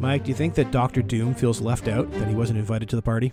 Mike, do you think that Doctor Doom feels left out that he wasn't invited to the party?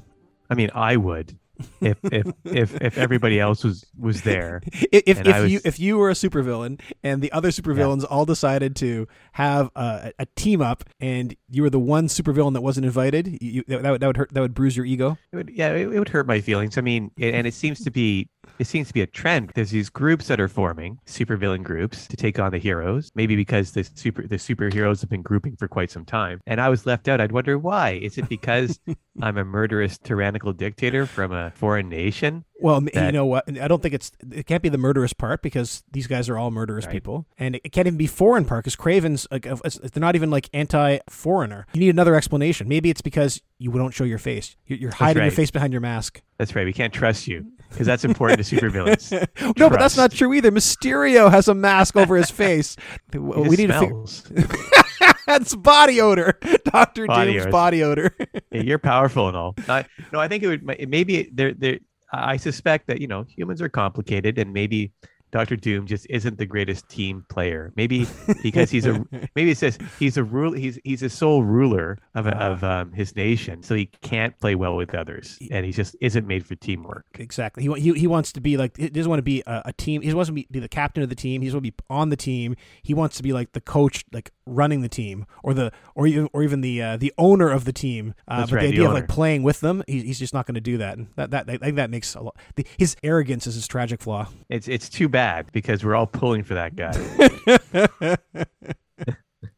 I mean, I would if if if if everybody else was was there. If if, if was- you if you were a supervillain and the other supervillains all decided to have a, a team up and you were the one supervillain that wasn't invited, you, that would that would hurt that would bruise your ego. It would, yeah, it, it would hurt my feelings. I mean, it, and it seems to be it seems to be a trend. There's these groups that are forming, supervillain groups, to take on the heroes. Maybe because the super the superheroes have been grouping for quite some time, and I was left out. I'd wonder why. Is it because I'm a murderous, tyrannical dictator from a foreign nation? Well, m- you know what? I don't think it's it can't be the murderous part because these guys are all murderous Right. people, and it can't even be foreign part because Kraven's like they're not even like anti-foreigner. You need another explanation. Maybe it's because you don't show your face. You're, you're hiding your face behind your mask. That's right. We can't trust you because that's important to supervillains. no, but that's not true either. Mysterio has a mask over his face. We need to smells. That's body odor. Doctor Doom's odor. body odor. Yeah, you're powerful and all. I, no, I think it would maybe there there. I suspect that you know humans are complicated, and maybe Doctor Doom just isn't the greatest team player. Maybe because he's a maybe it says he's a rule he's he's a sole ruler of Ah. of um, his nation, so he can't play well with others, and he just isn't made for teamwork. Exactly. He, he he wants to be like he doesn't want to be a, a team. He wants to be, be the captain of the team. He wants to be on the team. He wants to be like the coach, like running the team, or the or even or even the uh, the owner of the team. Uh, but right, the the idea of like playing with them, he, he's just not going to do that. And that that I think that makes a lot. The, his arrogance is his tragic flaw. It's it's too bad because we're all pulling for that guy.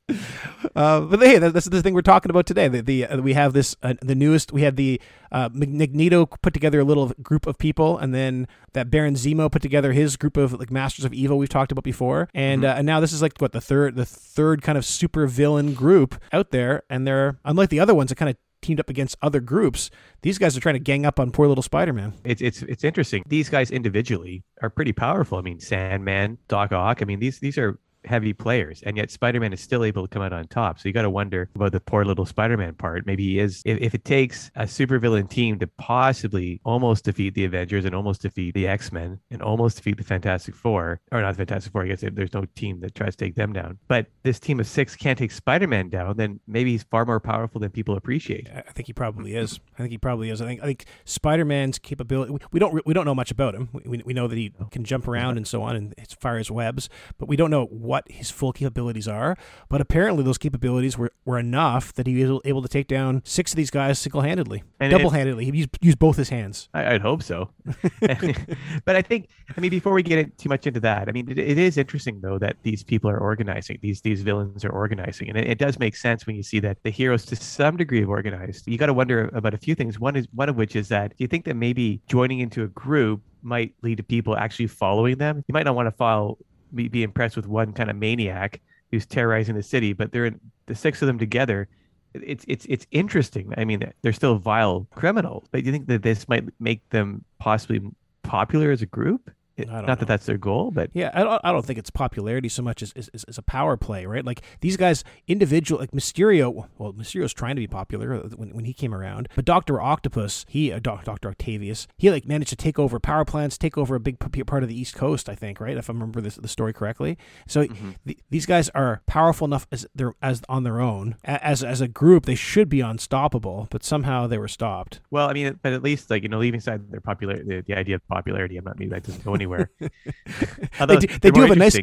Uh, but hey, that, that's the thing we're talking about today. The, the uh, we have this uh, the newest. We had the uh, Magneto put together a little group of people, and then that Baron Zemo put together his group of like Masters of Evil we've talked about before, and uh, and now this is like what the third the third kind of super villain group out there, and they're unlike the other ones that kind of teamed up against other groups. These guys are trying to gang up on poor little Spider Man. it's it's it's interesting. These guys individually are pretty powerful. I mean, Sandman, Doc Ock. I mean, these these are heavy players, and yet Spider-Man is still able to come out on top. So you got to wonder about the poor little Spider-Man part. Maybe he is. If, if it takes a supervillain team to possibly almost defeat the Avengers and almost defeat the X-Men and almost defeat the Fantastic Four, or not the Fantastic Four, I guess there's no team that tries to take them down. But this team of six can't take Spider-Man down. Then maybe he's far more powerful than people appreciate. I think he probably is. I think he probably is. I think I think Spider Man's capability. we- We don't we don't know much about him. We- We, know that he can jump around and so on and fire his webs, but we don't know what his full capabilities are. But apparently, those capabilities were, were enough that he was able to take down six of these guys single handedly, double handedly. He used, used both his hands. I, I'd hope so. but I think, I mean, before we get in, too much into that, I mean, it, it is interesting though that these people are organizing. These these villains are organizing, and it, it does make sense when you see that the heroes, to some degree, have organized. You got to wonder about a few things. One is one of which is that do you think that maybe joining into a group might lead to people actually following them? You might not want to follow, be, be impressed with one kind of maniac who's terrorizing the city, but they're in, the six of them together it's it's it's interesting. I mean, they're still vile criminals, but do you think that this might make them possibly popular as a group? It- I Not know. that that's their goal, but Yeah, I don't, I don't think it's popularity so much as, as, as- a power play, right? Like these guys, individual, like Mysterio. Well, Mysterio's trying to be popular uh, when, when he came around, but Doctor Octopus, he, uh, Doc, Doctor Octavius, he like managed to take over power plants, take over a big part of the East Coast, I think, right? If I remember this the story correctly. So th- these guys are powerful enough as they're as on their own. As as a group, they should be unstoppable, but somehow they were stopped. well, I mean, but at least like you know, leaving aside their popular the, the idea of popularity, I'm not maybe that doesn't go anywhere. Although they do, they do have a nice,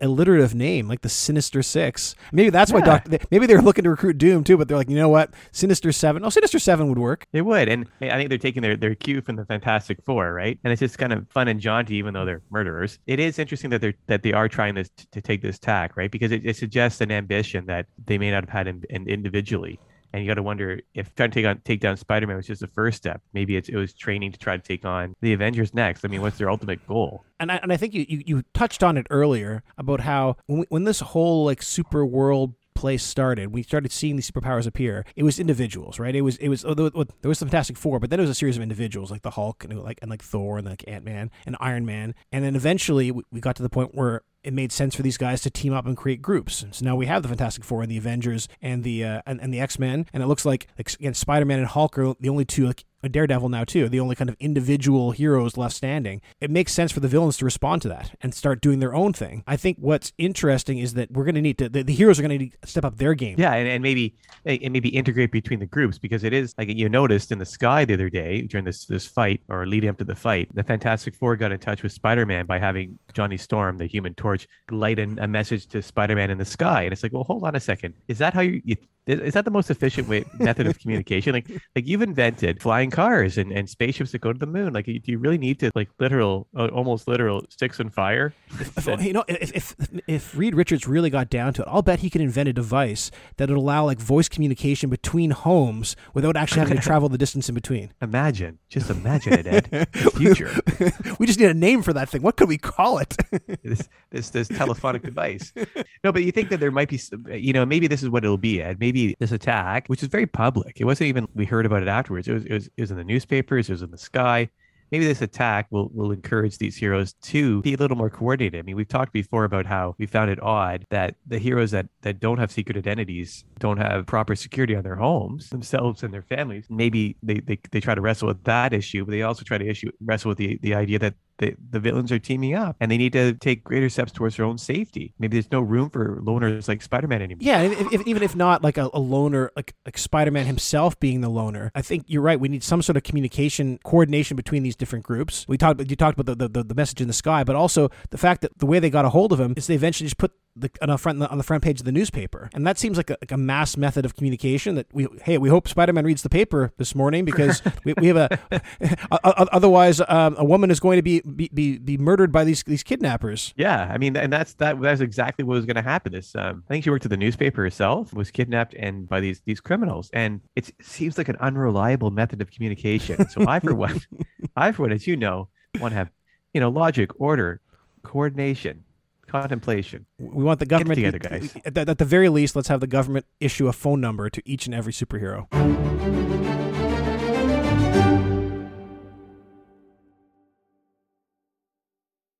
alliterative name, like the Sinister Six. Maybe that's why Yeah. Doctor. Maybe they're looking to recruit Doom too, but they're like, you know what, Sinister Seven. Oh, Sinister Seven would work. They would, and I think they're taking their, their cue from the Fantastic Four, right? And it's just kind of fun and jaunty, even though they're murderers. It is interesting that they're that they are trying this to take this tack, right? Because it, it suggests an ambition that they may not have had in, in individually. And you got to wonder if trying to take on take down Spider Man was just the first step. Maybe it was training to try to take on the Avengers next. I mean, what's their ultimate goal? And I, and I think you, you, you touched on it earlier about how when, we, when this whole like super world place started, we started seeing these superpowers appear. It was individuals, right? It was it was it- there was the Fantastic Four, but then it was a series of individuals like the Hulk and like and like Thor and like Ant Man and Iron Man, and then eventually we, we got to the point where it made sense for these guys to team up and create groups. So now we have the Fantastic Four and the Avengers and the uh, and, and the X Men, and it looks like, like again Spider Man and Hulk are the only two like Daredevil now too, the only kind of individual heroes left standing. It makes sense for the villains to respond to that and start doing their own thing. I think what's interesting is that we're going to need to the, the heroes are going to need to step up their game. Yeah, and, and maybe eh, and maybe integrate between the groups because it is like you noticed in the sky the other day during this this fight or leading up to the fight, the Fantastic Four got in touch with Spider-Man by having Johnny Storm, the Human Torch, light in a message to Spider-Man in the sky, and it's like, well, hold on a second, is that how you, you is that the most efficient way method of communication? Like, like you've invented flying cars and, and spaceships that go to the moon. Like, do you really need to like literal, uh, almost literal sticks and fire? You know, if, if if Reed Richards really got down to it, I'll bet he could invent a device that would allow like voice communication between homes without actually having to travel the distance in between. Imagine, just imagine it, Ed. The future. we just need a name for that thing. What could we call it? this this this telephonic device. No, but you think that there might be, you know, maybe this is what it'll be, Ed. Maybe this attack, which is very public, it wasn't even we heard about it afterwards. It was it was, it was in the newspapers, it was in the sky. Maybe this attack will, will encourage these heroes to be a little more coordinated. I mean, we've talked before about how we found it odd that the heroes that, that don't have secret identities don't have proper security on their homes, themselves and their families. Maybe they, they, they try to wrestle with that issue, but they also try to issue wrestle with the, the idea that the, the villains are teaming up and they need to take greater steps towards their own safety. Maybe there's no room for loners like Spider-Man anymore. Yeah, if, if, even if not like a, a loner, like like Spider-Man himself being the loner, I think you're right. We need some sort of communication coordination between these different groups. We talked you talked about the, the, the message in the sky, but also the fact that the way they got a hold of him is they eventually just put the, on the front on the front page of the newspaper, and that seems like a, like a mass method of communication. That we hey, we hope Spider-Man reads the paper this morning because we, we have a otherwise um, a woman is going to be, be be murdered by these these kidnappers. Yeah, I mean, and that's that that's exactly what was going to happen. This um, I think she worked at the newspaper herself, was kidnapped and by these these criminals, and it seems like an unreliable method of communication. So I, for one, I for one, as you know, want to have you know logic, order, coordination contemplation. We want the government Get together, guys. At the, at the very least, let's have the government issue a phone number to each and every superhero.